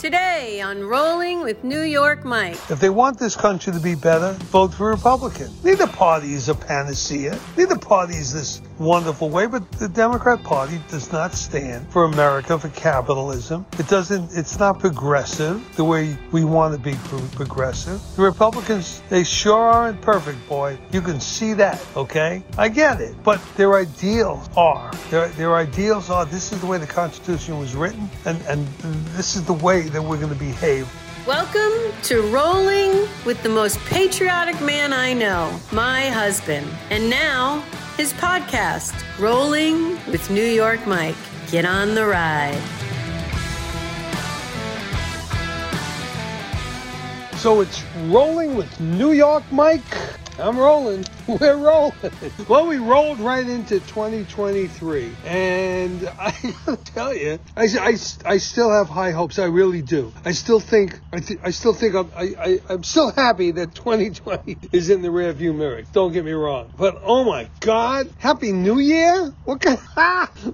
Today on Rolling with New York Mike. If they want this country to be better, vote for Republican. Neither party is a panacea. Neither party is this wonderful way, but the Democrat Party does not stand for America, for capitalism. It doesn't, it's not progressive the way we want to be progressive. The Republicans, they sure aren't perfect, boy. You can see that, okay? I get it. But their ideals are, their, their ideals are, this is the way the Constitution was written, and, and this is the way that we're going to behave. Welcome to Rolling with the most patriotic man I know, my husband. And now, his podcast, Rolling with New York Mike. Get on the ride. So it's rolling with New York Mike. I'm rolling. We're rolling. Well, we rolled right into 2023. And I tell you, I, I, I still have high hopes. I really do. I still think, I, th- I still think I'm, I, I, I'm still happy that 2020 is in the rearview mirror. Don't get me wrong. But oh my God, Happy New Year? What kind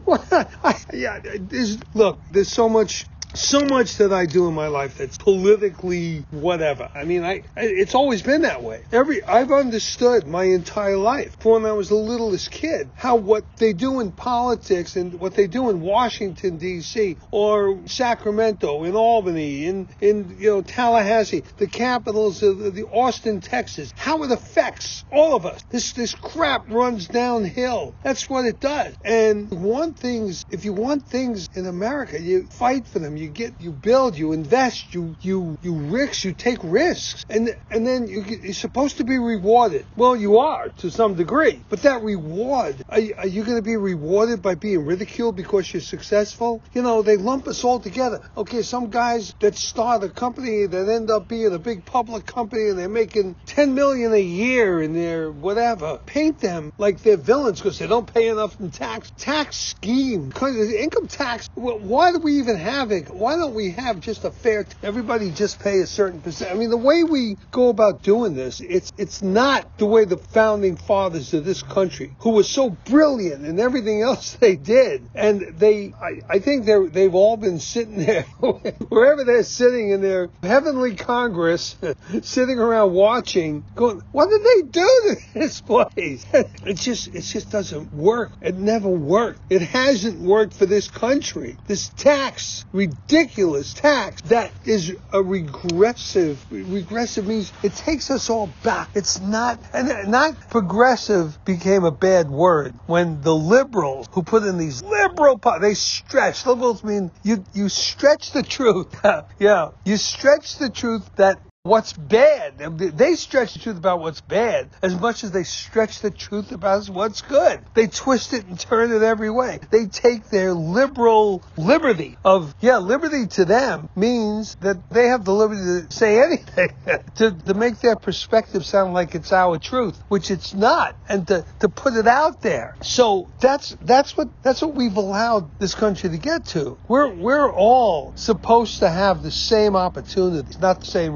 what, I, yeah, there's, look, there's so much so much that I do in my life that's politically whatever. I mean, I, it's always been that way. Every I've understood my entire life from when I was the littlest kid how what they do in politics and what they do in Washington D.C. or Sacramento, in Albany, in in you know Tallahassee, the capitals of the, the Austin, Texas, how it affects all of us. This this crap runs downhill. That's what it does. And one things, if you want things in America, you fight for them. You get, you build, you invest, you you you risk, you take risks, and and then you, you're supposed to be rewarded. Well, you are to some degree, but that reward, are, you- are you going to be rewarded by being ridiculed because you're successful? You know, they lump us all together. Okay, some guys that start a company that end up being a big public company and they're making 10 million a year and they're whatever. Paint them like they're villains because they don't pay enough in tax. Tax scheme, 'cause the income tax. Why do we even have it? Why don't we have just a fair? T- everybody just pay a certain percent. I mean, the way we go about doing this, it's it's not the way the founding fathers of this country, who were so brilliant in everything else they did, and they, I, I think they're they've all been sitting there wherever they're sitting in their heavenly Congress, sitting around watching, going, what did they do to this place? It just it just doesn't work. It never worked. It hasn't worked for this country. This tax, ridiculous tax, that is a regressive. Regressive means it takes us all back. It's not and not progressive became a bad word when the liberals who put in these liberal they stretch. Liberals mean you you stretch the truth. yeah, you stretch the truth that what's bad. They stretch the truth about what's bad as much as they stretch the truth about what's good. They twist it and turn it every way. They take their liberal liberty of, yeah, liberty to them means that they have the liberty to say anything, to, to make their perspective sound like it's our truth, which it's not, and to, to put it out there. So that's, that's what, that's what we've allowed this country to get to. We're, we're all supposed to have the same opportunities, not the same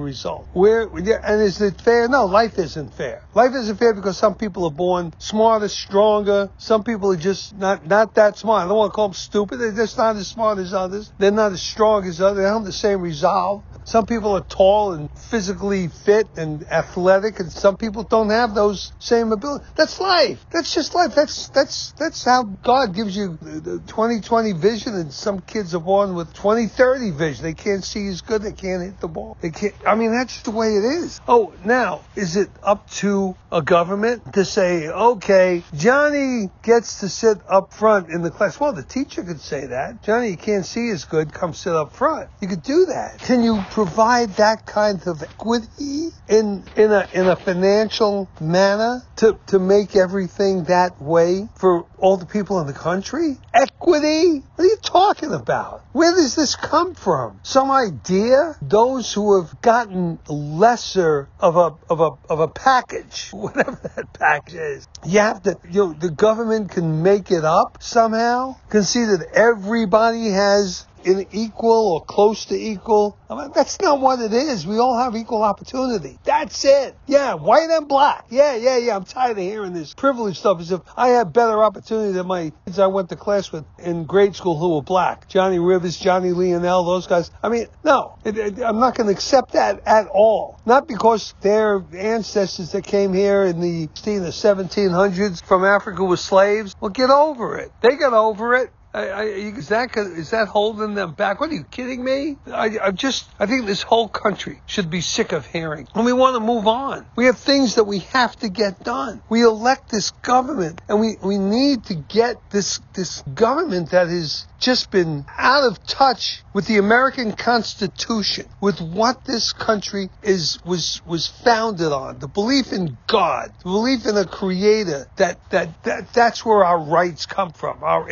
We're, and is it fair? No, life isn't fair. Life isn't fair because some people are born smarter, stronger. Some people are just not, not that smart. I don't want to call them stupid. They're just not as smart as others. They're not as strong as others. They don't have the same resolve. Some people are tall and physically fit and athletic, and some people don't have those same abilities. That's life. That's just life. That's that's that's how God gives you the the 20/20 vision, and some kids are born with 20/30 vision. They can't see as good. They can't hit the ball. They can't. I mean, that's the way it is. Oh, now is it up to a government to say, okay, Johnny gets to sit up front in the class? Well, the teacher could say that. Johnny, you can't see as good. Come sit up front. You could do that. Can you provide that kind of equity in in a in a financial manner to to make everything that way for all the people in the country? Equity? What are you talking about? Where does this come from? Some idea? Those who have gotten lesser of a of a of a package, whatever that package is. You have to you know the government can make it up somehow. Can see that everybody has in equal or close to equal. I mean, that's not what it is. We all have equal opportunity. That's it. Yeah, white and black. Yeah, yeah, yeah. I'm tired of hearing this privilege stuff as if I had better opportunity than my kids I went to class with in grade school who were black. Johnny Rivers, Johnny Lionel, those guys. I mean, no, it, it, I'm not going to accept that at all. Not because their ancestors that came here in the, in the 1700s from Africa were slaves. Well, get over it. They got over it. I, I, is that is that holding them back? What are you kidding me? I, I just I think this whole country should be sick of hearing, and we want to move on. We have things that we have to get done. We elect this government, and we, we need to get this this government that has just been out of touch with the American Constitution, with what this country is was was founded on, the belief in God, the belief in a creator, that that, that that's where our rights come from, our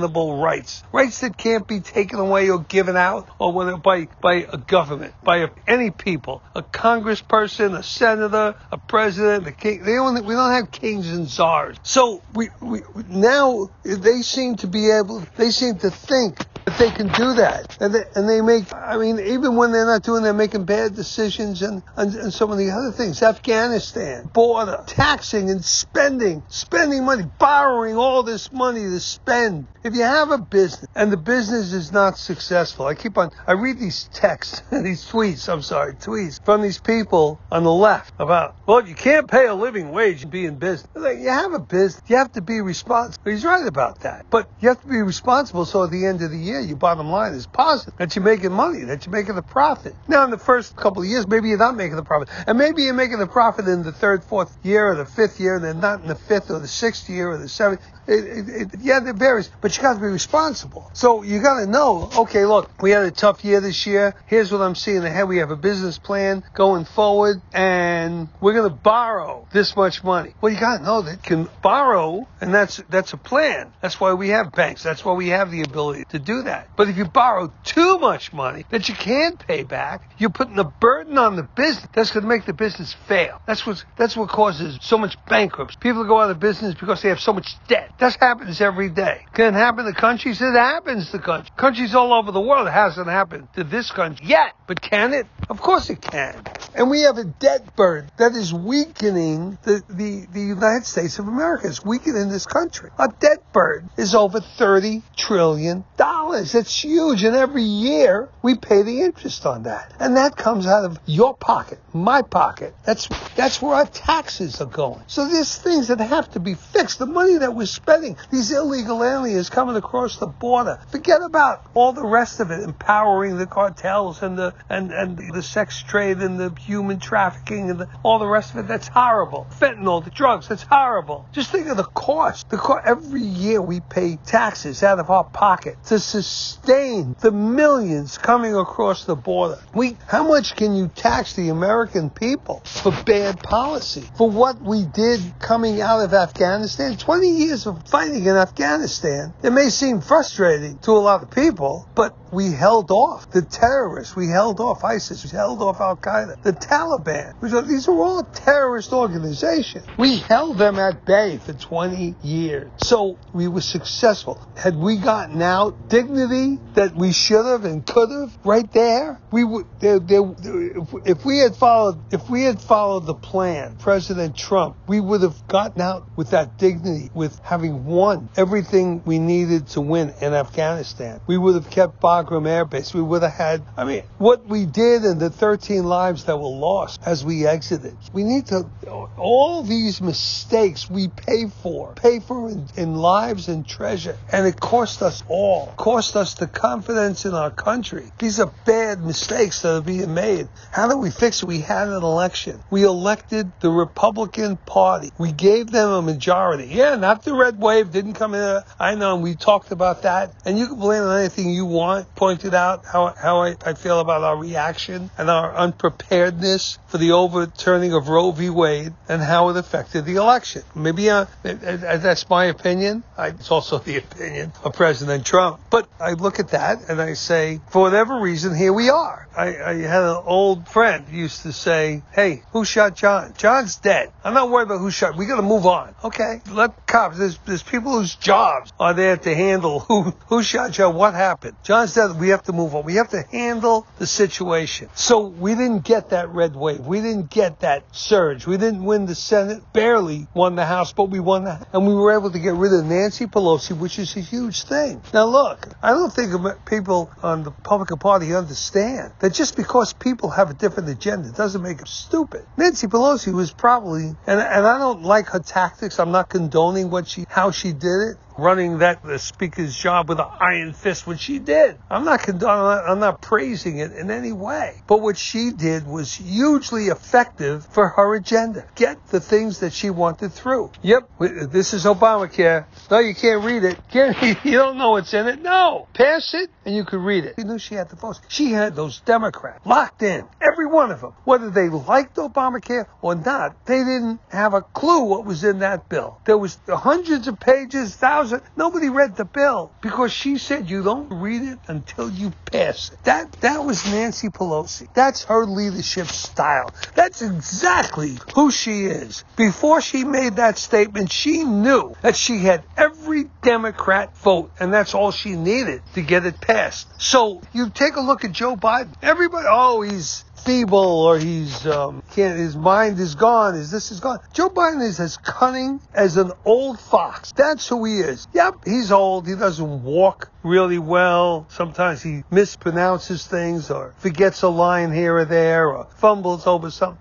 inalienable rights. Rights that can't be taken away or given out or whether by by a government, by any people, a congressperson, a senator, a president, a king. They don't, we don't have kings and czars. So we, we now they seem to be able they seem to think that they can do that. And they, and they make, I mean, even when they're not doing, they're making bad decisions and, and, and so many other things. Afghanistan, border, taxing and spending, spending money, borrowing all this money to spend. If you have a business and the business is not successful, I keep on, I read these texts, these tweets, I'm sorry, tweets from these people on the left about, well, you can't pay a living wage and be in business. Like, you have a business, you have to be responsible. He's right about that. But you have to be responsible so at the end of the year, your bottom line is positive, that you're making money, that you're making a profit. Now, in the first couple of years, maybe you're not making the profit. And maybe you're making the profit in the third, fourth year or the fifth year, and then not in the fifth or the sixth year or the seventh. It, it, yeah, it varies, but you got to be responsible. So you got to know, okay, look, we had a tough year this year. Here's what I'm seeing ahead. We have a business plan going forward, and we're going to borrow this much money. Well, you got to know that can borrow, and that's that's a plan. That's why we have banks. That's why we have the ability to do that. But if you borrow too much money that you can't pay back, you're putting a burden on the business. That's going to make the business fail. That's what that's what causes so much bankruptcy. People go out of business because they have so much debt. That happens every day. Can it happen to countries? It happens to countries. Countries all over the world. It hasn't happened to this country yet. But can it? Of course it can. And we have a debt burden that is weakening the, the, the United States of America. It's weakening this country. Our debt burden is over $30 trillion. It's huge. And every year we pay the interest on that. And that comes out of your pocket, my pocket. That's, that's where our taxes are going. So there's things that have to be fixed. The money that we're spending, these illegal aliens coming across the border, forget about all the rest of it, empowering the cartels and the, and, and the sex trade and the human trafficking and the, all the rest of it. That's horrible. Fentanyl, the drugs, that's horrible. Just think of the cost. The cost, every year we pay taxes out of our pocket to sustain the millions coming across the border. We, how much can you tax the American people for bad policy? For what we did coming out of Afghanistan? 20 years of fighting in Afghanistan. It may seem frustrating to a lot of people, but we held off the terrorists. We held off ISIS. We held off Al Qaeda. The Taliban. These are all terrorist organizations. We held them at bay for 20 years. So we were successful. Had we gotten out dignity that we should have and could have right there, we would, if, we had followed, if we had followed the plan, President Trump, we would have gotten out with that dignity, with having won everything we needed to win in Afghanistan. We would have kept Bagram Air Base. We would have had, I mean, what we did and the 13 lives that were lost as we exited. We need to, all these mistakes we pay for, pay for in, in lives and treasure. And it cost us all, cost us the confidence in our country. These are bad mistakes that are being made. How do we fix it? We had an election. We elected the Republican Party. We gave them a majority. Yeah, not the red wave didn't come in. I know, and we talked about that. And you can blame on anything you want. Pointed out how, how I, I feel about our reaction and our unpreparedness for the overturning of Roe v. Wade and how it affected the election. Maybe uh, that's my opinion. I, it's also the opinion of President Trump. But I look at that and I say, for whatever reason, here we are. I, I had an old friend used to say, hey, who shot John? John's dead. I'm not worried about who shot. We got to move on. Okay, let cops. There's, there's people whose jobs are there to handle who who shot John. What happened? John's dead. We have to move on. We have to handle the situation. So we didn't get that red wave. We didn't get that surge. We didn't win the Senate, barely won the House, but we won the, and we were able to get rid of Nancy Pelosi, which is a huge thing. Now look, I don't think people on the Republican Party understand that just because people have a different agenda doesn't make them stupid. Nancy Pelosi was probably, and, and I don't like her tactics. I'm not condoning what she, how she did it running that the speaker's job with an iron fist, which she did. I'm not condoning, I'm not praising it in any way. But what she did was hugely effective for her agenda. Get the things that she wanted through. Yep, this is Obamacare. No, you can't read it. Can't, you don't know what's in it. No, pass it and you could read it. You knew she had the votes. She had those Democrats locked in, every one of them. Whether they liked Obamacare or not, they didn't have a clue what was in that bill. There was hundreds of pages, thousands Nobody read the bill because she said you don't read it until you pass it. That that was Nancy Pelosi. That's her leadership style. That's exactly who she is. Before she made that statement, she knew that she had every Democrat vote, and that's all she needed to get it passed. So you take a look at Joe Biden. Everybody, oh, he's feeble or he's um, can't his mind is gone is this is gone. Joe biden is as cunning as an old fox. That's who he is. Yep he's old. He doesn't walk really well. Sometimes he mispronounces things or forgets a line here or there or fumbles over something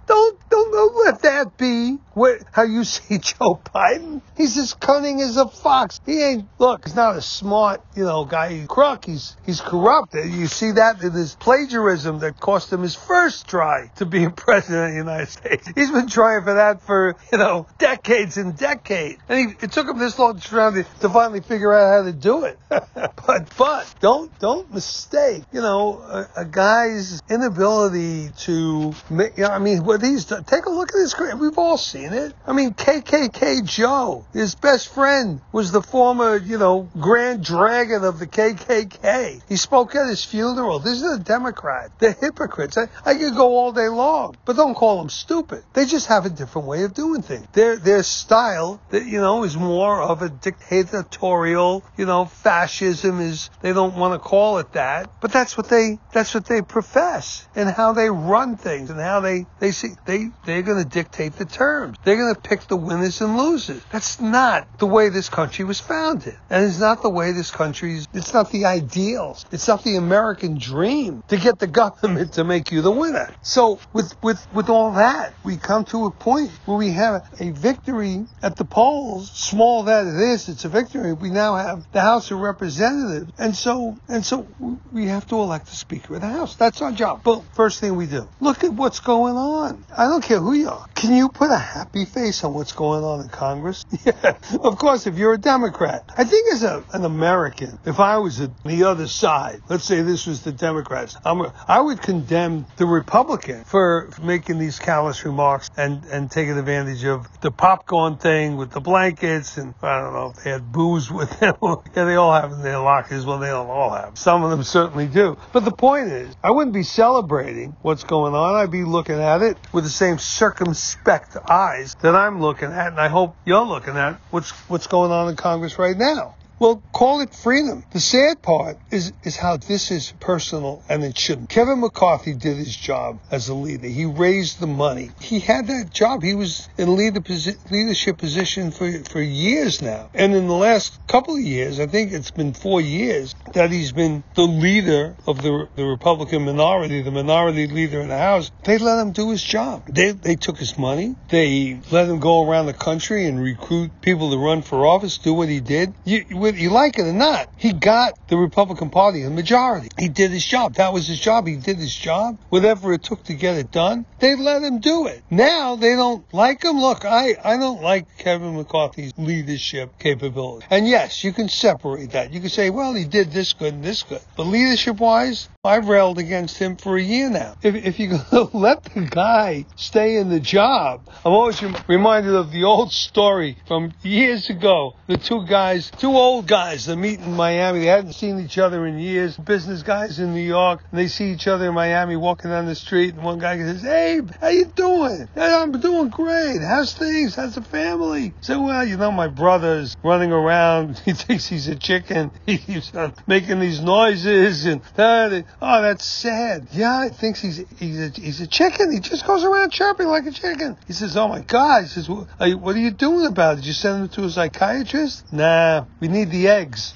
let that be what, how you see Joe Biden. He's as cunning as a fox. He ain't, look, he's not a smart, you know, guy. He's crook. He's, he's corrupt. You see that in his plagiarism that cost him his first try to be president of the United States. He's been trying for that for, you know, decades and decades. And he, it took him this long to, to finally figure out how to do it. but, but don't, don't mistake, you know, a, a guy's inability to, make, you know, I mean, what he's. Take a look at this. We've all seen it. I mean, KKK Joe, his best friend was the former, you know, Grand Dragon of the KKK. He spoke at his funeral. This is a Democrat. They're hypocrites. I, I could go all day long, but don't call them stupid. They just have a different way of doing things. Their their style, that you know, is more of a dictatorial. You know, fascism is. They don't want to call it that, but that's what they that's what they profess and how they run things and how they they see they they they're going to dictate the terms. They're going to pick the winners and losers. That's not the way this country was founded. And it's not the way this country's, it's not the ideals. It's not the American dream to get the government to make you the winner. So with, with, with all that, we come to a point where we have a victory at the polls, small that it is, it's a victory. We now have the House of Representatives. And so, and so we have to elect the Speaker of the House. That's our job. But first thing we do, look at what's going on. I don't care who are. Can you put a happy face on what's going on in Congress? Yeah, of course, if you're a Democrat. I think as a, an American, if I was at the other side, let's say this was the Democrats, I'm a, I would condemn the Republican for making these callous remarks and, and taking advantage of the popcorn thing with the blankets and I don't know if they had booze with them. yeah, they all have in their lockers. Well, they don't all have. Some of them certainly do. But the point is, I wouldn't be celebrating what's going on. I'd be looking at it with the same circumspect eyes that I'm looking at, and I hope you're looking at what's what's going on in Congress right now. Well, call it freedom. The sad part is, is how this is personal and it shouldn't. Kevin McCarthy did his job as a leader. He raised the money. He had that job. He was in leader, leadership position for, for years now. And in the last couple of years, I think it's been four years that he's been the leader of the, the Republican minority, the minority leader in the House. They let him do his job. They, they took his money. They let him go around the country and recruit people to run for office, do what he did. You, whether you like it or not, he got the Republican Party a majority. He did his job. That was his job. He did his job. Whatever it took to get it done, they let him do it. Now they don't like him. Look, I, I don't like Kevin McCarthy's leadership capability. And yes, you can separate that. You can say, well, he did this good and this good. But leadership wise, I've railed against him for a year now. If, if you're going to let the guy stay in the job, I'm always reminded of the old story from years ago. The two guys, two old old guys that meet in Miami. They hadn't seen each other in years. Business guys in New York. And they see each other in Miami walking down the street. And one guy says, Hey, how you doing? I'm doing great. How's things? How's the family? So, well, you know, my brother's running around. He thinks he's a chicken. He's uh, making these noises and. Oh, that's sad. Yeah, he thinks he's he's a, he's a chicken. He just goes around chirping like a chicken. He says, Oh my God. He says, what are you doing about it? Did you send him to a psychiatrist? Nah, we need the eggs.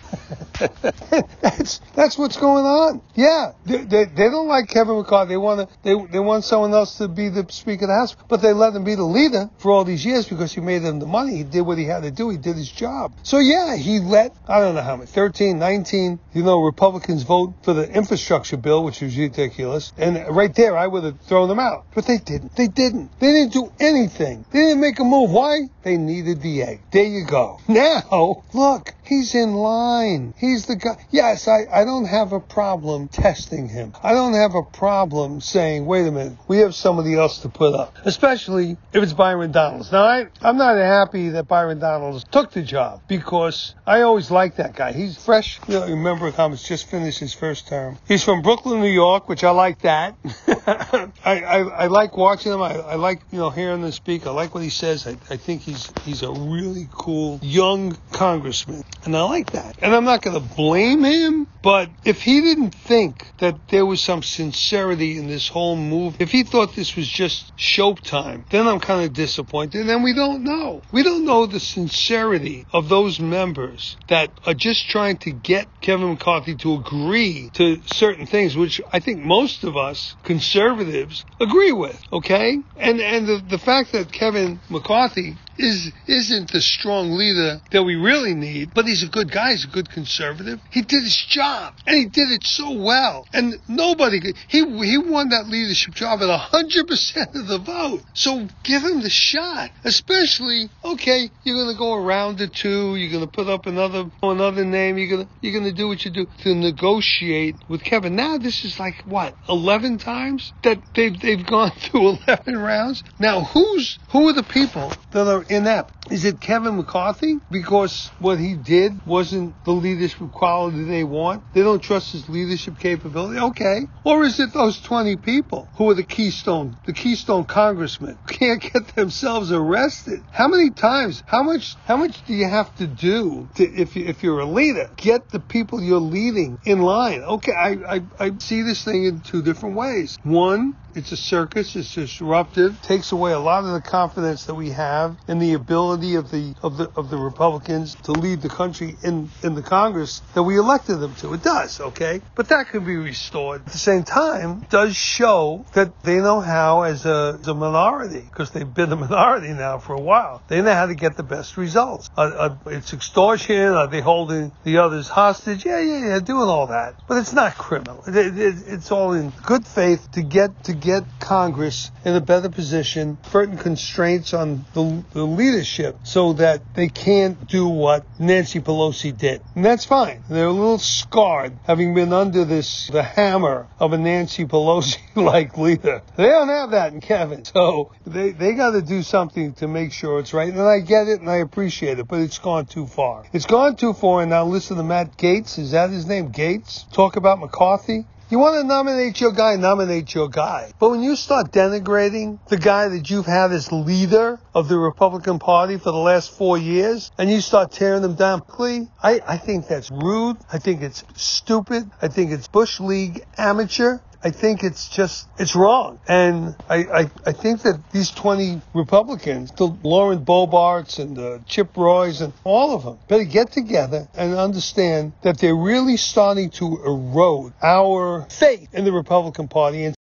that's that's what's going on. Yeah, they, they, they don't like Kevin McCarthy. They want to they they want someone else to be the Speaker of the House, but they let him be the leader for all these years because he made them the money. He did what he had to do. He did his job. So yeah, he let I don't know how many 13, 19, you know, Republicans vote for the infrastructure bill, which was ridiculous. And right there, I would have thrown them out, but they didn't. They didn't. They didn't do anything. They didn't make a move. Why? They needed the egg. There you go. Now, look, he's in line. He's the guy. Yes, I, I don't have a problem testing him. I don't have a problem saying, wait a minute, we have somebody else to put up, especially if it's Byron Donalds. Now, I, I'm not happy that Byron Donalds took the job because I always liked that guy. He's fresh. You know, remember Thomas just finished his first term. He's from Brooklyn, New York, which I like that. I, I, I like watching him. I, I like, you know, hearing him speak. I like what he says. I, I think he's, he's a really cool young congressman. And I like that. And I'm not going to blame him, but if he didn't think that there was some sincerity in this whole move, if he thought this was just showtime, then I'm kind of disappointed. And then we don't know. We don't know the sincerity of those members that are just trying to get Kevin McCarthy to agree to certain things, which I think most of us conservatives agree with. Okay? And and the, the fact that Kevin McCarthy is isn't the strong leader that we really need, but he's a good guy. He's a good conservative. He did his job, and he did it so well. And nobody could, he he won that leadership job at hundred percent of the vote. So give him the shot. Especially, okay, you're gonna go around the two. You're gonna put up another another name. You're gonna you're gonna do what you do to negotiate with Kevin. Now this is like what eleven times that they've they've gone through eleven rounds. Now who's who are the people that are inept? Is it Kevin McCarthy because what he did wasn't the leadership quality they want? They don't trust his leadership capability. Okay, or is it those twenty people who are the keystone the keystone congressmen can't get themselves arrested? How many times? How much? How much do you have to do to if you, if you're a leader get the people you're leading in line? Okay, I I, I see this thing in two different ways. One, it's a circus. It's disruptive. Takes away a lot of the confidence that we have in the ability of the of the of the Republicans to lead the country in in the Congress that we elected them to. It does, okay, but that can be restored. At the same time, does show that they know how, as a, as a minority, because they've been a minority now for a while, they know how to get the best results. Uh, uh, it's extortion. Are they holding the others hostage? Yeah, yeah, yeah, doing all that, but it's not criminal. It, it, it's all in good faith to get to get Congress in a better position, certain constraints on the, the, leadership so that they can't do what Nancy Pelosi did. And that's fine. They're a little scarred having been under this, the hammer of a Nancy Pelosi like leader. They don't have that in Kevin. So they, they got to do something to make sure it's right. And I get it and I appreciate it, but it's gone too far. It's gone too far. And now listen to Matt Gaetz. Is that his name? Gaetz? Talk about McCarthy. You want to nominate your guy, nominate your guy. But when you start denigrating the guy that you've had as leader of the Republican Party for the last four years, and you start tearing them down I, I think that's rude. I think it's stupid. I think it's Bush League amateur. I think it's just, it's wrong. And I, I, I think that these 20 Republicans, the Lauren Boeberts and the Chip Roys and all of them, better get together and understand that they're really starting to erode our faith in the Republican Party. And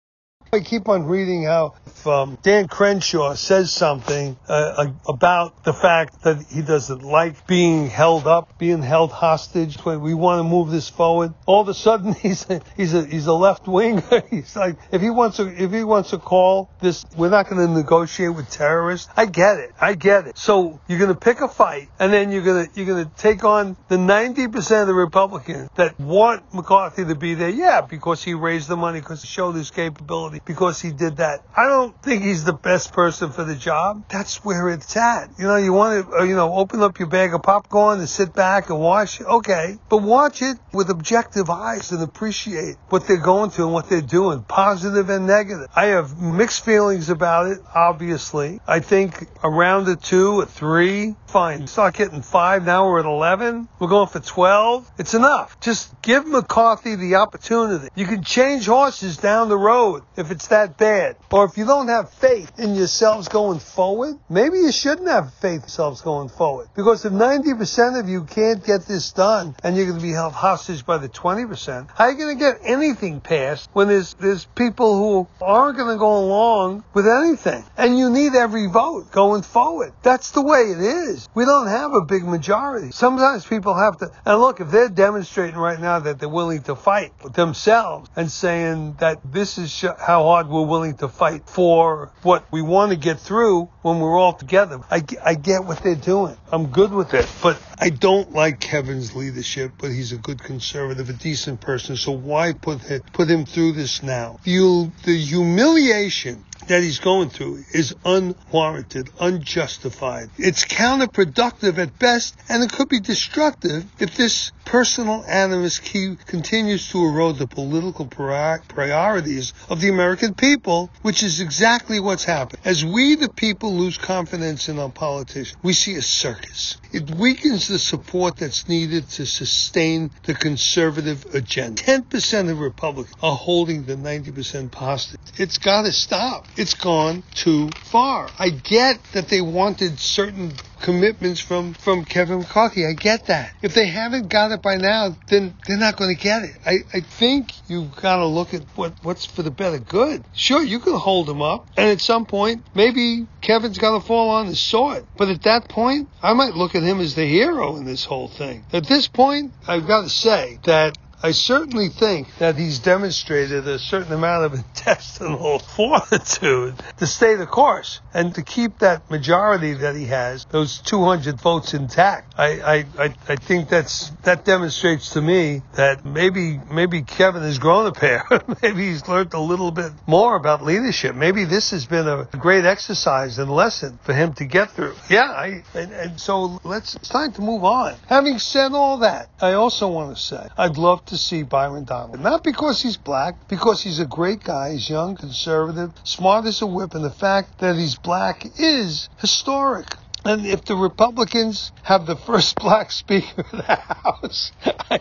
I keep on reading how if um, Dan Crenshaw says something uh, about the fact that he doesn't like being held up, being held hostage, when we want to move this forward, all of a sudden he's a, he's a he's a left winger. he's like if he wants to if he wants to call this, we're not going to negotiate with terrorists. I get it, I get it. So you're going to pick a fight, and then you're going to you're going to take on the 90 percent of the Republicans that want McCarthy to be there. Yeah, because he raised the money, because he showed his capability, because he did that. I don't think he's the best person for the job, that's where it's at. You know, you want to, uh, you know, open up your bag of popcorn and sit back and watch. Okay, but watch it with objective eyes and appreciate what they're going through and what they're doing, positive and negative. I have mixed feelings about it. Obviously, I think around a two, a three, fine. Start getting five. Now we're at 11. We're going for 12. It's enough. Just give McCarthy the opportunity. You can change horses down the road if it's that bad. Or if you don't have faith in yourselves going forward, maybe you shouldn't have faith in yourselves going forward. Because if 90% of you can't get this done and you're going to be held hostage by the 20%, how are you going to get anything passed when there's, there's people who aren't going to go along with anything? And you need every vote going forward. That's the way it is. We don't have a big majority. Sometimes people have to, and look, if they're demonstrating right now that they're willing to fight themselves and saying that this is how hard we're willing to fight for what we want to get through when we're all together. I, I get what they're doing. I'm good with it. But I don't like Kevin's leadership, but he's a good conservative, a decent person. So why put him, put him through this now? The, the humiliation that he's going through is unwarranted, unjustified. It's counterproductive at best, and it could be destructive if this personal animus continues to erode the political priorities of the American people, which is exactly what's happened. As we, the people, lose confidence in our politicians, we see a circus. It weakens the support that's needed to sustain the conservative agenda. 10% of Republicans are holding the 90% hostage. It's got to stop. It's gone too far. I get that they wanted certain commitments from, from Kevin McCarthy. I get that. If they haven't got it by now, then they're not going to get it. I, I think you've got to look at what, what's for the better good. Sure, you can hold them up, and at some point, maybe Kevin's got to fall on his sword. But at that point, I might look at him as the hero in this whole thing. At this point, I've got to say that I certainly think that he's demonstrated a certain amount of intestinal fortitude to stay the course and to keep that majority that he has, those 200 votes intact. I, I, I, think that's that demonstrates to me that maybe maybe Kevin has grown a pair. maybe he's learned a little bit more about leadership. Maybe this has been a great exercise and lesson for him to get through. Yeah, I, and, and so let's it's time to move on. Having said all that, I also want to say I'd love to to see Byron Donald. Not because he's black, because he's a great guy. He's young, conservative, smart as a whip, and the fact that he's black is historic. And if the Republicans have the first black speaker of the House, I,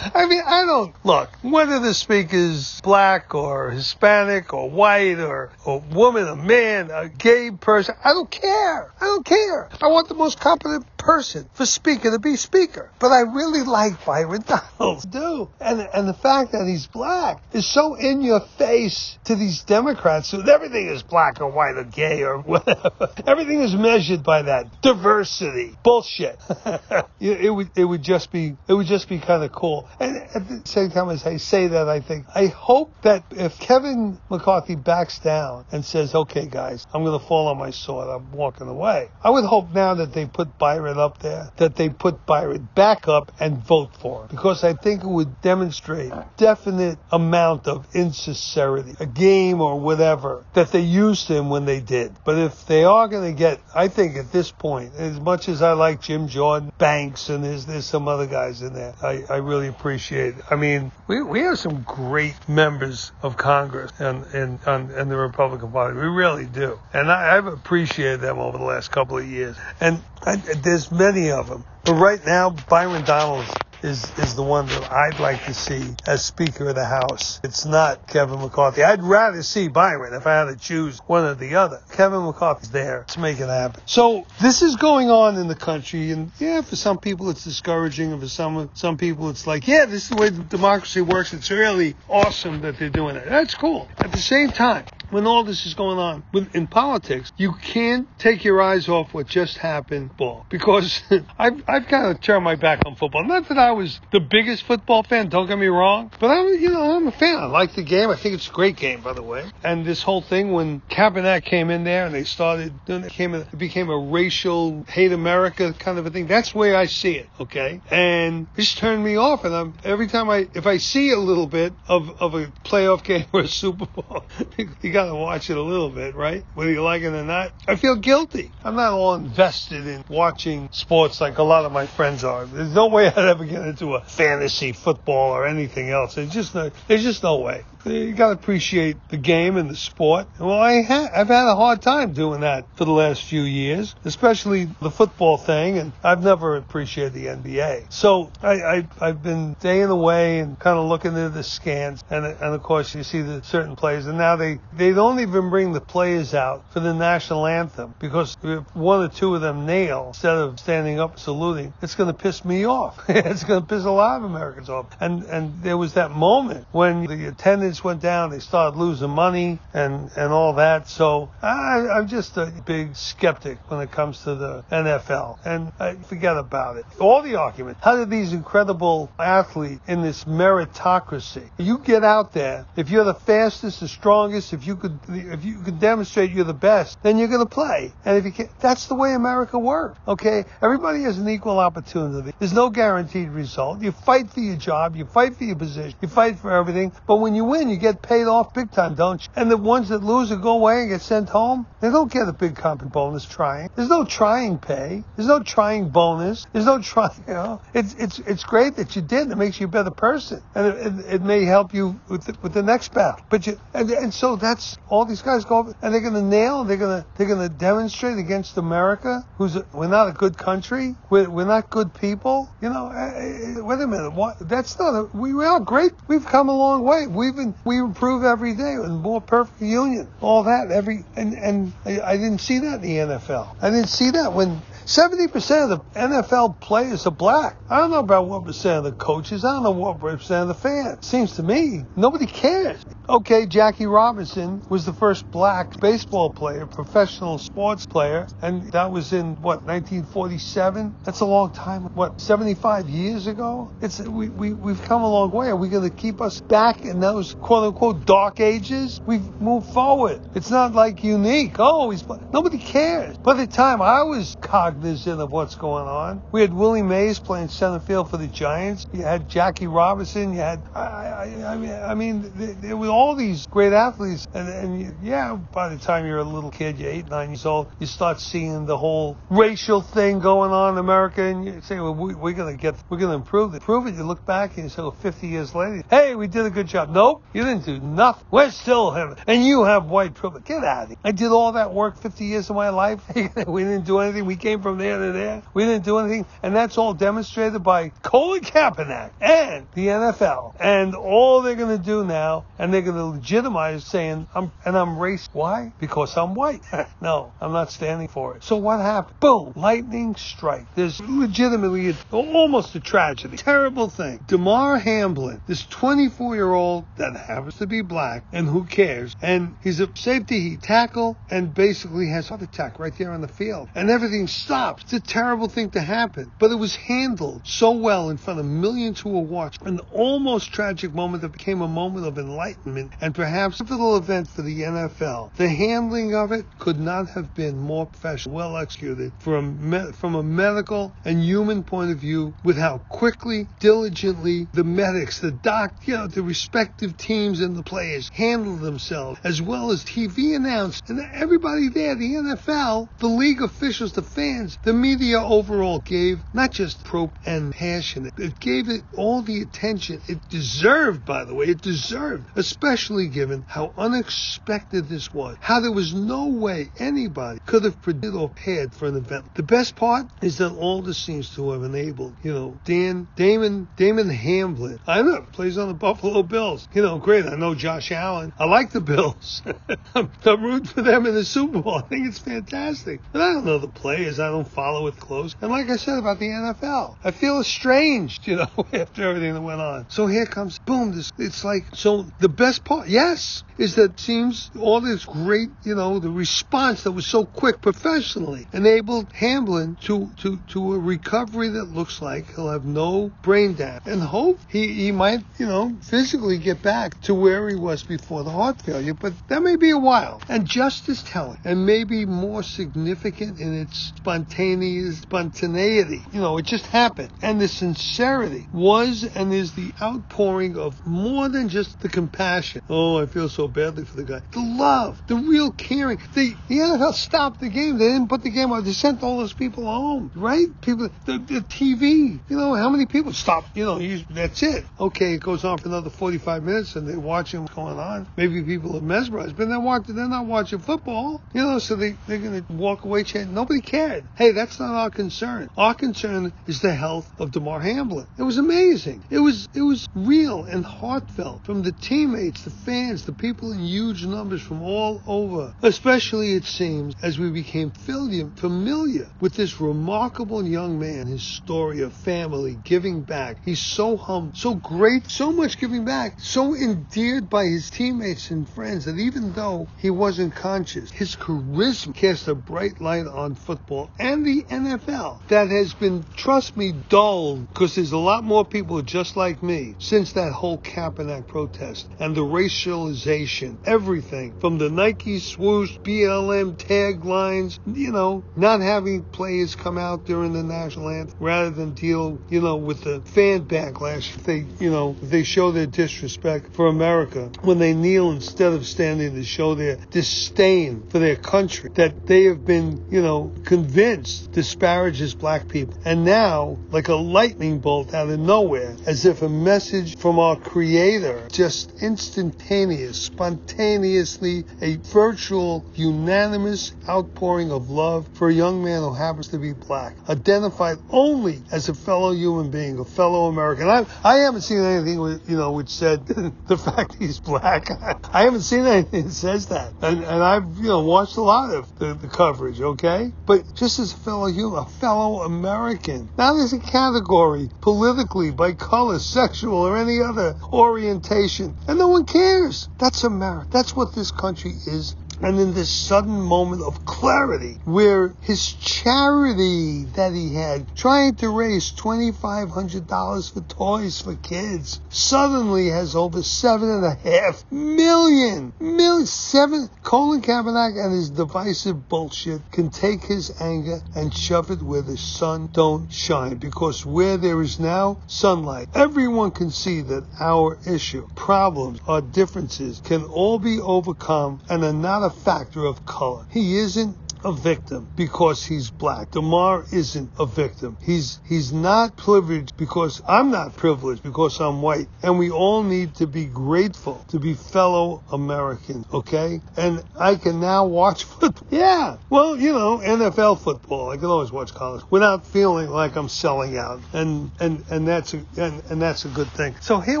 I, mean, I don't look whether the speaker is black or Hispanic or white or a woman, a man, a gay person. I don't care. I don't care. I want the most competent person for speaker to be speaker. But I really like Byron Donalds, do. And and the fact that he's black is so in your face to these Democrats who everything is black or white or gay or whatever. everything is measured measured by that diversity. Bullshit. it would it would just be it would just be kind of cool. And at the same time as I say that, I think I hope that if Kevin McCarthy backs down and says, "Okay, guys, I'm going to fall on my sword. I'm walking away," I would hope now that they put Byron up there, that they put Byron back up and vote for him, because I think it would demonstrate definite amount of insincerity, a game or whatever that they used him when they did. But if they are going to get, I think at this point, as much as I like Jim Jordan, Banks, and there's there's some other guys in there, I, I really appreciate. I mean, we we have some great members of Congress and and and the Republican Party. We really do, and I, I've appreciated them over the last couple of years. And I, there's many of them, but right now, Byron Donalds is is the one that I'd like to see as Speaker of the House. It's not Kevin McCarthy. I'd rather see Byron if I had to choose one or the other. Kevin McCarthy's there to make it happen. So this is going on in the country, and yeah, for some people it's discouraging, and for some some people it's like, yeah, this is the way democracy works. It's really awesome that they're doing it. That's cool. At the same time, when all this is going on in politics, you can't take your eyes off what just happened, ball. Because I've, I've kind of turned my back on football. Not that I was the biggest football fan, don't get me wrong, but I'm, you know, I'm a fan. I like the game. I think it's a great game, by the way. And this whole thing when Kaepernick came in there and they started, it, came, it became a racial hate America kind of a thing. That's way I see it, okay? And this turned me off. And I'm, every time I, if I see a little bit of, of a playoff game or a Super Bowl, got gotta watch it a little bit, right? Whether you like it or not. I feel guilty. I'm not all invested in watching sports like a lot of my friends are. There's no way I'd ever get into a fantasy football or anything else. There's just no, there's just no way you got to appreciate the game and the sport. Well, I ha- I've had a hard time doing that for the last few years, especially the football thing, and I've never appreciated the NBA. So I, I, have been staying away and kind of looking at the scans, and, and of course you see the certain players, and now they, they don't even bring the players out for the national anthem because if one or two of them nail instead of standing up saluting, it's going to piss me off. it's going to piss a lot of Americans off. And, and there was that moment when the attendance went down. They started losing money and, and all that. So I, I'm just a big skeptic when it comes to the NFL. And I forget about it. All the argument. How did these incredible athletes in this meritocracy? You get out there. If you're the fastest, the strongest, if you could, if you could demonstrate you're the best, then you're going to play. And if you can't, that's the way America works. Okay. Everybody has an equal opportunity. There's no guaranteed result. You fight for your job. You fight for your position. You fight for everything. But when you win, win, you get paid off big time, don't you? And the ones that lose or go away and get sent home, they don't get a big company bonus trying. There's no trying pay. There's no trying bonus. There's no trying, you know. It's, it's, it's great that you did. It makes you a better person. And it, it, it may help you with the, with the next battle. But you, and, and so that's all these guys go and they're going to nail, they're going to, they're going to demonstrate against America, who's, a, we're not a good country. We're, we're not good people. You know, uh, wait a minute. What, that's not, a, we are great. We've come a long way. We've been we improve every day and more perfect union, all that every and and I, I didn't see that in the NFL. I didn't see that when 70% of the NFL players are black. I don't know about what percent of the coaches. I don't know what percent of the fans. Seems to me nobody cares. Okay, Jackie Robinson was the first black baseball player, professional sports player, and that was in what 1947. That's a long time. What 75 years ago? It's we we we've come a long way. Are we going to keep us back in those quote unquote dark ages? We've moved forward. It's not like unique. Oh, he's nobody cares. By the time I was cog cognizant of what's going on. We had Willie Mays playing center field for the Giants. You had Jackie Robinson. You had, I, I, I mean, I mean, there were all these great athletes. And, and you, yeah, by the time you're a little kid, you're eight, nine years old, you start seeing the whole racial thing going on in America, and you say, well, we, we're gonna get, we're gonna improve it. Prove it. You look back and you say, well, 50 years later, hey, we did a good job. Nope, you didn't do nothing. We're still having, and you have white privilege. Get out of here. I did all that work 50 years of my life. we didn't do anything. We came from there to there. We didn't do anything. And that's all demonstrated by Colin Kaepernick and the NFL. And all they're going to do now, and they're going to legitimize saying, I'm, and I'm racist. Why? Because I'm white. no, I'm not standing for it. So what happened? Boom, lightning strike. There's legitimately a, almost a tragedy. Terrible thing. Damar Hamlin, this 24 year old that happens to be black, and who cares? And he's a safety, he tackle, and basically has heart attack right there on the field. And everything stopped stopped. It's a terrible thing to happen, but it was handled so well in front of millions who were watching. An almost tragic moment that became a moment of enlightenment and perhaps a pivotal event for the NFL. The handling of it could not have been more professional, well executed from a, from a medical and human point of view with how quickly, diligently the medics, the doc, you know, the respective teams and the players handled themselves, as well as TV announced and everybody there, the NFL, the league officials, the fans, fans, the media overall gave not just pro and passionate, it gave it all the attention it deserved, by the way, it deserved, especially given how unexpected this was, how there was no way anybody could have predicted or prepared for an event. The best part is that all this seems to have enabled, you know, Dan, Damon, Damon Hamlin, I know, plays on the Buffalo Bills. You know, great. I know Josh Allen. I like the Bills. I'm, I'm rooting for them in the Super Bowl. I think it's fantastic. But I don't know the players. I don't follow it close. And like I said about the NFL, I feel estranged, you know, after everything that went on. So here comes, boom, this, it's like, so the best part, yes, is that seems all this great, you know, the response that was so quick professionally enabled Hamlin to, to, to a recovery that looks like he'll have no brain damage and hope he, he might, you know, physically get back to where he was before the heart failure, but that may be a while. And just as telling and maybe more significant in its spontaneity spontaneous spontaneity. You know, it just happened. And the sincerity was and is the outpouring of more than just the compassion. Oh, I feel so badly for the guy. The love, the real caring. The, the NFL stopped the game. They didn't put the game on. They sent all those people home, right? People, the, the TV. You know, how many people stop? You know, you, that's it. Okay, it goes on for another 45 minutes and they're watching what's going on. Maybe people are mesmerized, but they're, watching, they're not watching football. You know, so they, they're going to walk away chanting. Nobody cared. Hey, that's not our concern. Our concern is the health of Damar Hamlin. It was amazing. It was it was real and heartfelt from the teammates, the fans, the people in huge numbers from all over. Especially it seems as we became familiar with this remarkable young man, his story of family, giving back. He's so humble, so great, so much giving back, so endeared by his teammates and friends that even though he wasn't conscious, his charisma cast a bright light on football and the NFL that has been, trust me, dull because there's a lot more people just like me since that whole Kaepernick protest and the racialization, everything from the Nike swoosh, BLM taglines, you know, not having players come out during the national anthem rather than deal, you know, with the fan backlash if they, you know, they show their disrespect for America when they kneel instead of standing to show their disdain for their country that they have been, you know, convinced disparages black people. And now, like a lightning bolt out of nowhere, as if a message from our Creator, just instantaneous, spontaneously, a virtual, unanimous outpouring of love for a young man who happens to be black, identified only as a fellow human being, a fellow American. I, I haven't seen anything, with, you know, which said the fact he's black. I haven't seen anything that says that, and, and I've, you know, watched a lot of the, the coverage. Okay, but just as a fellow human, a fellow American, not as a category politically by color, sexual, or any other orientation, and no one cares. That's America. That's what this country is and in this sudden moment of clarity where his charity that he had trying to raise $2,500 for toys for kids suddenly has over seven and a half million, million, seven, Colin Kaepernick and his divisive bullshit can take his anger and shove it where the sun don't shine. Because where there is now sunlight, everyone can see that our issue, problems, our differences can all be overcome and are not a factor of color. He isn't a victim because he's black. Damar isn't a victim. He's he's not privileged because I'm not privileged because I'm white. And we all need to be grateful to be fellow Americans, okay? And I can now watch football. Yeah. Well, you know, NFL football. I can always watch college without feeling like I'm selling out. And and and that's a and, and that's a good thing. So here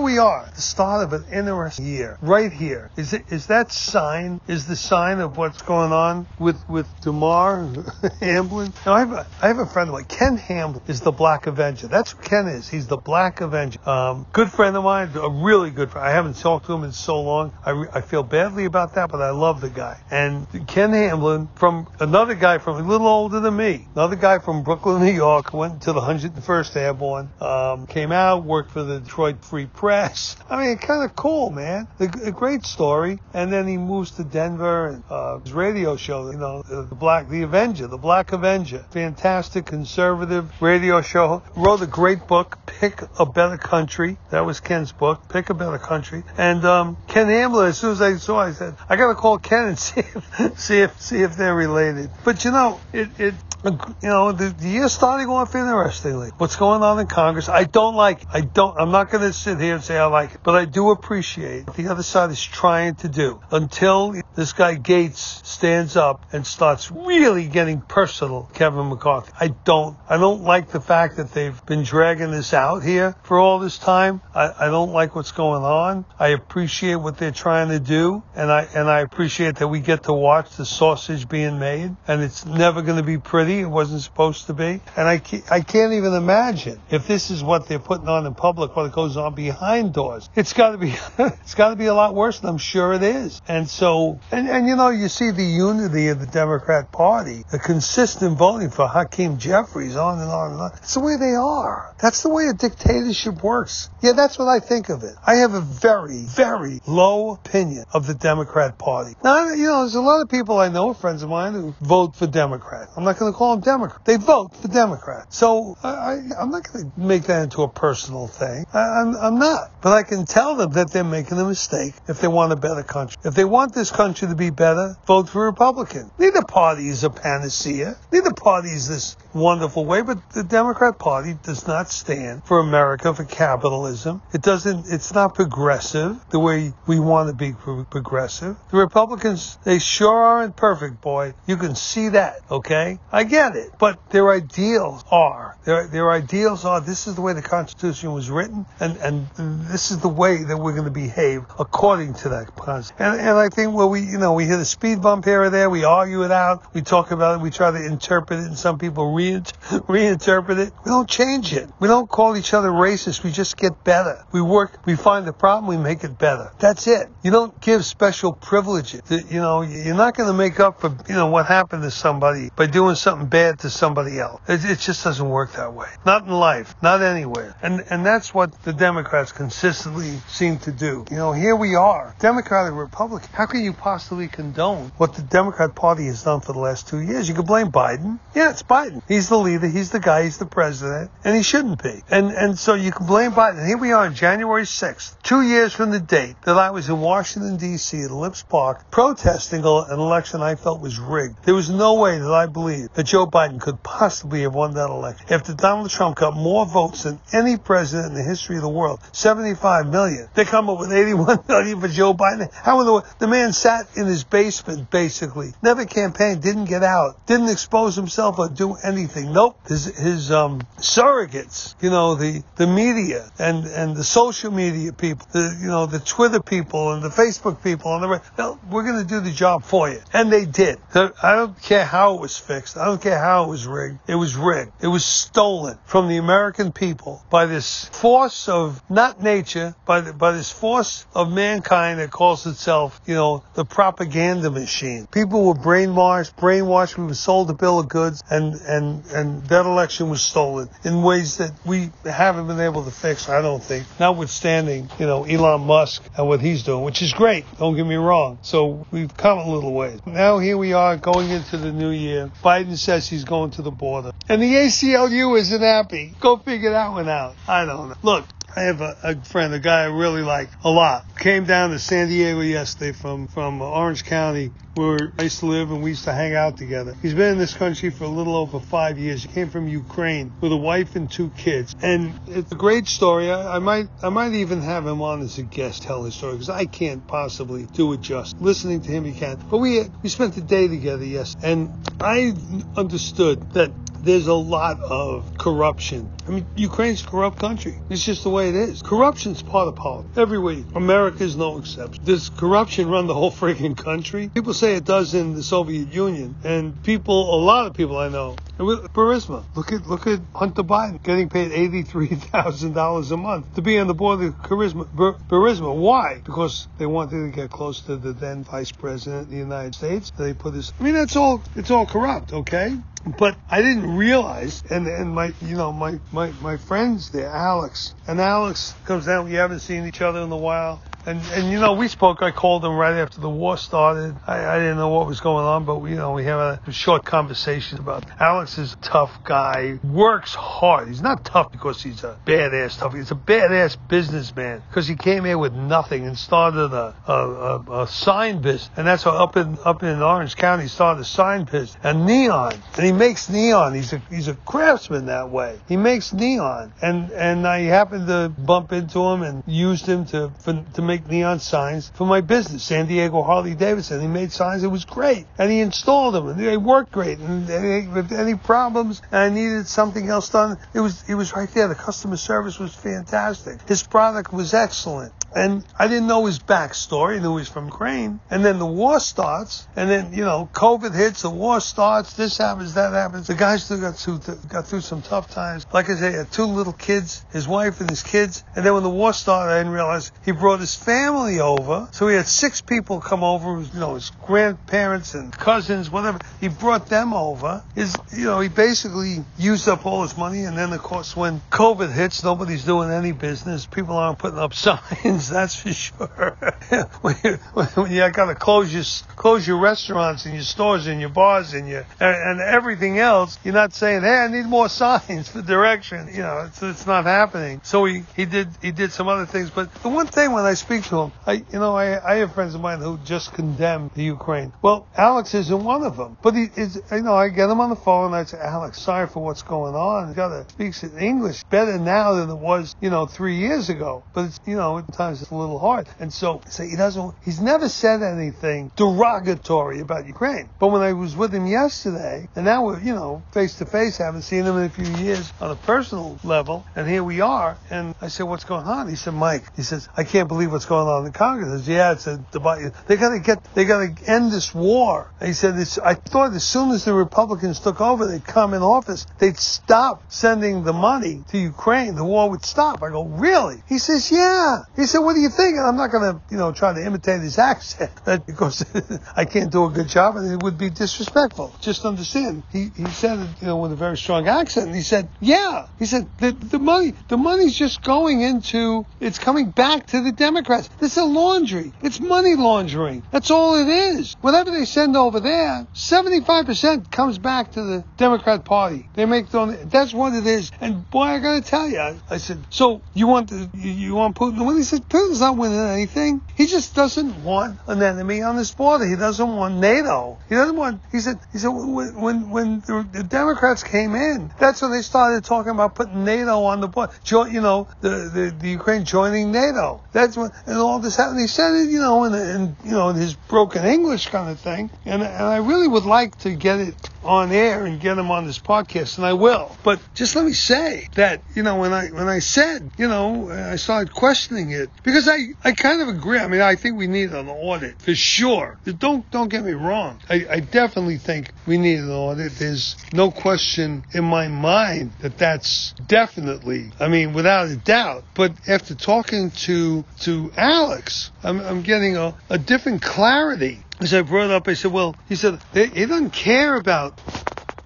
we are, the start of an interesting year. Right here. Is it is that sign is the sign of what's going on with with Damar Hamlin. Now, I have, a, I have a friend of mine. Ken Hamblin is the Black Avenger. That's what Ken is. He's the Black Avenger. Um, good friend of mine, a really good friend. I haven't talked to him in so long. I, re- I feel badly about that, but I love the guy. And Ken Hamblin, from another guy from a little older than me, another guy from Brooklyn, New York, went to the 101st Airborne, um, came out, worked for the Detroit Free Press. I mean, kind of cool, man. A, a, great story. And then he moves to Denver and uh, his radio show, you know, the, the Black, the Avenger, the Black Avenger. Fantastic conservative radio show. Wrote a great book, Pick a Better Country. That was Ken's book, Pick a Better Country. And um, Ken Hamlin, as soon as I saw, I said, I got to call Ken and see if see if see if they're related. But you know, it it you know, the, the year's starting off interestingly. What's going on in Congress? I don't like. It. I don't. I'm not going to sit here and say I like it, but I do appreciate what the other side is trying to do until this guy Gaetz stands up and starts really getting personal. Kevin McCarthy. I don't. I don't like the fact that they've been dragging this out here for all this time. I, I don't like what's going on. I appreciate what they're trying to do, and I and I appreciate that we get to watch the sausage being made, and it's never going to be pretty. It wasn't supposed to be. And I I can't even imagine if this is what they're putting on in public, what goes on behind doors. It's got to be, it's got to be a lot worse, and I'm sure it is. And so, and, and you know, you see the unity of the Democrat Party, the consistent voting for Hakeem Jeffries, on and on and on. It's the way they are. That's the way a dictatorship works. Yeah, that's what I think of it. I have a very, very low opinion of the Democrat Party. Now, you know, there's a lot of people I know, friends of mine, who vote for Democrat. I'm not going to call call Democrats. They vote for Democrats. So I, I'm not going to make that into a personal thing. I, I'm, I'm not. But I can tell them that they're making a mistake if they want a better country. If they want this country to be better, vote for Republican. Neither party is a panacea. Neither party is this wonderful way, but the Democrat Party does not stand for America, for capitalism. It doesn't, it's not progressive the way we want to be pro- progressive. The Republicans, they sure aren't perfect, boy. You can see that, okay? I get it. But their ideals are, their, their ideals are, this is the way the Constitution was written, and, and this is the way that we're going to behave according to that. And, and I think, well, we, you know, we hit a speed bump here or there, we argue it out, we talk about it, we try to interpret it, and some people re- reinterpret it. We don't change it. We don't call each other racist. We just get better. We work, we find the problem, we make it better. That's it. You don't give special privileges. You know, you're not going to make up for, you know, what happened to somebody by doing something bad to somebody else. It, it just doesn't work that way. Not in life. Not anywhere. And, and that's what the Democrats consistently seem to do. You know, here we are. Democrat and Republican. How can you possibly condone what the Democrat Party has done for the last two years? You can blame Biden. Yeah, it's Biden. He's the leader. He's the guy. He's the president. And he shouldn't be. And, and so you can blame Biden. Here we are on January 6th, two years from the date that I was in Washington, D.C. at Ellipse Park protesting an election I felt was rigged. There was no way that I believed that Joe Biden could possibly have won that election. After Donald Trump got more votes than any president in the history of the world, 75 million, they come up with 81 million for Joe Biden. How in the world? The man sat in his basement, basically. Never campaigned, didn't get out, didn't expose himself or do anything. Nope. His, his um, surrogates, you know, the, the media and, and the social media people, the, you know, the Twitter people and the Facebook people and the, no, we're going to do the job for you. And they did. I don't care how it was fixed. I don't care how it was rigged. It was rigged. It was stolen from the American people by this force of, not nature, by, the, by this force of mankind that calls itself, you know, the propaganda machine. People were brainwashed, brainwashed. We were sold a bill of goods and, and, and that election was stolen in ways that we haven't been able to fix, I don't think, notwithstanding, you know, Elon Musk and what he's doing, which is great. Don't get me wrong. So we've come a little ways. Now here we are going into the new year. Biden says he's going to the border. And the ACLU isn't happy. Go figure that one out. I don't know. Look, I have a, a, friend, a guy I really like a lot. Came down to San Diego yesterday from, from Orange County where I used to live and we used to hang out together. He's been in this country for a little over five years. He came from Ukraine with a wife and two kids. And it's a great story. I, I might, I might even have him on as a guest tell his story because I can't possibly do it just. Listening to him, he can. But we, we spent the day together yesterday and I understood that there's a lot of corruption. I mean, Ukraine's a corrupt country. It's just the way it is. Corruption's part of politics. Everywhere. America's no exception. Does corruption run the whole freaking country? People say it does in the Soviet Union. And people, a lot of people I know, Burisma. Look at look at Hunter Biden getting paid eighty three thousand dollars a month to be on the board of Charisma Burisma. Why? Because they wanted to get close to the then vice president of the United States. They put this. I mean, that's all. It's all corrupt. Okay. But I didn't realize, and and my you know my my my friends there, Alex, and Alex comes down. We haven't seen each other in a while. And, and you know, we spoke. I called him right after the war started. I, I didn't know what was going on, but we, you know, we have a, short conversation about. Alex is a tough guy, works hard. He's not tough because he's a badass tough. He's a badass businessman because he came here with nothing and started a, a, a, a sign business, and that's how up in up in Orange County started a sign business and neon, and he makes neon. He's a he's a craftsman that way. He makes neon, and and I happened to bump into him and used him to for, to make neon signs for my business, San Diego Harley Davidson. He made signs. It was great. And he installed them and they worked great. And with any problems and I needed something else done, it was, it was right there. The customer service was fantastic. His product was excellent. And I didn't know his backstory. I knew he was from Ukraine. And then the war starts. And then, you know, COVID hits, the war starts, this happens, that happens. The guy still got through, got through some tough times. Like I say, he had two little kids, his wife and his kids. And then when the war started, I didn't realize he brought his family over. So he had six people come over, you know, his grandparents and cousins, whatever. He brought them over. His, you know, he basically used up all his money. And then, of course, when COVID hits, nobody's doing any business. People aren't putting up signs times, that's for sure. when you, you got to close your close your restaurants and your stores and your bars and your and, and, everything else, you're not saying, "Hey, I need more signs for direction." You know, it's, it's not happening. So he, he did he did some other things. But the one thing when I speak to him, I you know I, I have friends of mine who just condemn the Ukraine. Well, Alex isn't one of them. But he is you know I get him on the phone and I say, Alex, sorry for what's going on. He got speaks English better now than it was you know three years ago. But it's you know sometimes it's a little hard. And so say he doesn't. He's never said anything derogatory about Ukraine. But when I was with him yesterday, and now we're you know face to face, haven't seen him in a few years on a personal level, and here we are. And I said, what's going on? He said, Mike. He says, I can't believe what's going on in Congress. I said, yeah, it's a debate. They got to get. They got to end this war. And he said, I thought as soon as the Republicans took over, they'd come in office, they'd stop sending the money to Ukraine. The war would stop. I go, really? He says, yeah. He said, what do you think? I'm not going to, you know, try to imitate his accent because I can't do a good job and it would be disrespectful. Just understand. He, he said it, you know, with a very strong accent. And he said, yeah. He said, the, the money, the money's just going into, it's coming back to the Democrats. This is a laundry. It's money laundering. That's all it is. Whatever they send over there, 75% comes back to the Democrat Party. They make, that's what it is. And boy, I gotta tell you, I, I said, so you want the, you, want Putin win? He said, Putin's not winning anything. He just doesn't want an enemy on his border. He doesn't want NATO. He doesn't want, he said, he said, when, when, when the, the Democrats came in, that's when they started talking about putting NATO on the border. You know, the, the, the Ukraine joining NATO. That's when, and all this happened. He said it, you know, in, in, you know, in his broken English kind of thing. And, and I really would like to get it on air and get him on this podcast, and I will. But just let me say that, you know, when I when I said, you know, I started questioning it because I, I kind of agree. I mean, I think we need an audit for sure. Don't don't get me wrong. I, I definitely think we need an audit. There's no question in my mind that that's definitely. I mean, without a doubt. But after talking to to Alex, I'm, I'm getting a, a different clarity as I brought up, I said, well, he said, he doesn't care about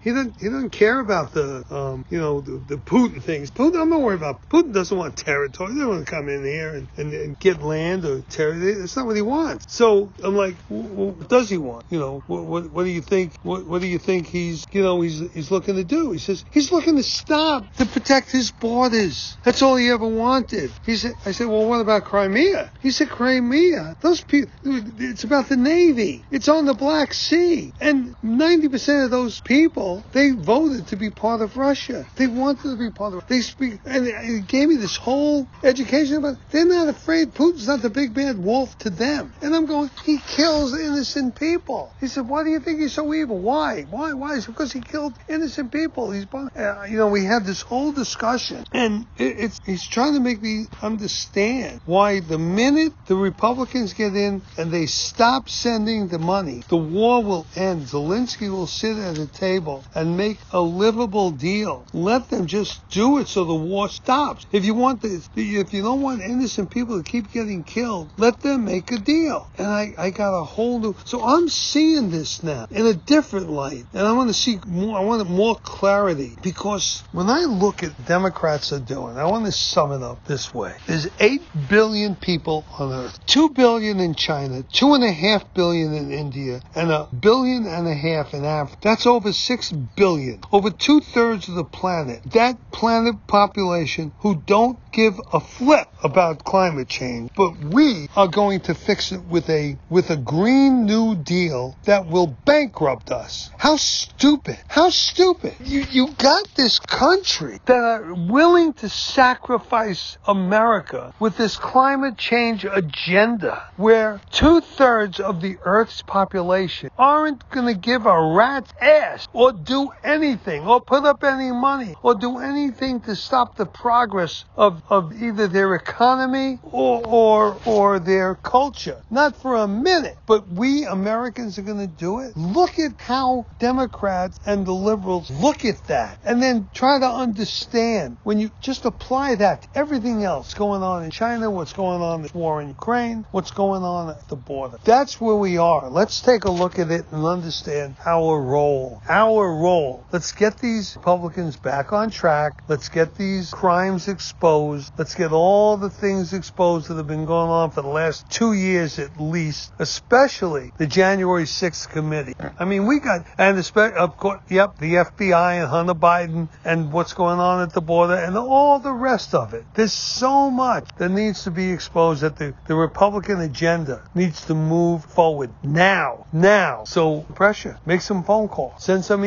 he doesn't. He doesn't care about the, um, you know, the, the Putin things. Putin, I'm not worried about. Putin doesn't want territory. He doesn't want to come in here and, and, and get land or territory. That's not what he wants. So I'm like, what does he want? You know, what, what, what do you think? What, what do you think he's, you know, he's he's looking to do? He says he's looking to stop to protect his borders. That's all he ever wanted. He said. I said, well, what about Crimea? He said, Crimea. Those people. It's about the Navy. It's on the Black Sea, and 90% of those people they voted to be part of Russia. They wanted to be part of. They speak and it gave me this whole education about. They're not afraid. Putin's not the big bad wolf to them. And I'm going. He kills innocent people. He said, "Why do you think he's so evil? Why? Why? Why? Because he killed innocent people. He's, uh, you know, we had this whole discussion, and it, it's he's trying to make me understand why the minute the Republicans get in and they stop sending the money, the war will end. Zelensky will sit at a table and make a livable deal. Let them just do it so the war stops. If you want this, if you don't want innocent people to keep getting killed, let them make a deal. And I, I got a whole new, so I'm seeing this now in a different light. And I want to see more, I want more clarity because when I look at Democrats are doing, I want to sum it up this way. There's 8 billion people on earth, 2 billion in China, 2.5 billion in India, and a billion and a half in Africa. That's over 6 billion, over two thirds of the planet, that planet population who don't give a flip about climate change, but we are going to fix it with a with a green new deal that will bankrupt us. How stupid. How stupid. You you got this country that are willing to sacrifice America with this climate change agenda where two thirds of the earth's population aren't gonna give a rat's ass or do anything or put up any money or do anything to stop the progress of, of either their economy or, or, or their culture. Not for a minute. But we Americans are going to do it. Look at how Democrats and the liberals look at that and then try to understand when you just apply that to everything else going on in China, what's going on in the war in Ukraine, what's going on at the border. That's where we are. Let's take a look at it and understand our role, our roll. Let's get these Republicans back on track. Let's get these crimes exposed. Let's get all the things exposed that have been going on for the last two years at least, especially the January 6th committee. I mean, we got, and especially, of course, yep, the FBI and Hunter Biden and what's going on at the border and all the rest of it. There's so much that needs to be exposed that the, the Republican agenda needs to move forward now, now. So pressure, make some phone calls, send some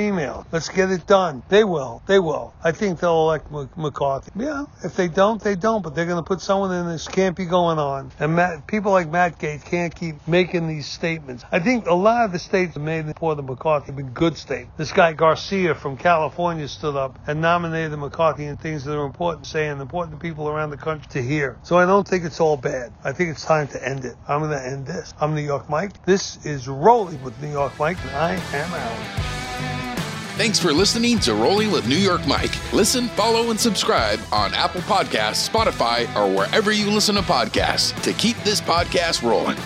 Let's get it done. They will, they will. I think they'll elect McCarthy. Yeah, if they don't, they don't, but they're going to put someone in this can't be going on. And Matt, people like Matt Gaetz can't keep making these statements. I think a lot of the states made for the McCarthy have been good states. This guy Garcia from California stood up and nominated the McCarthy in things that are important, saying important to people around the country to hear. So I don't think it's all bad. I think it's time to end it. I'm going to end this. I'm New York Mike. This is Rolling with New York Mike, and I am out. Thanks for listening to Rolling with New York Mike. Listen, follow, and subscribe on Apple Podcasts, Spotify, or wherever you listen to podcasts to keep this podcast rolling.